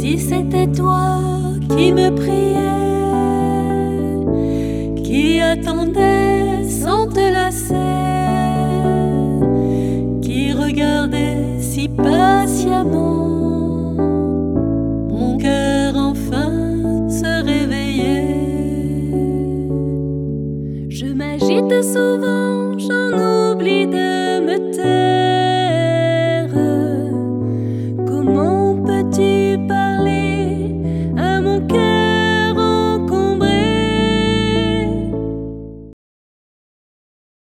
Si c'était toi qui me priais, qui attendais sans te lasser, qui regardais si patiemment mon cœur enfin se réveillait. Je m'agite souvent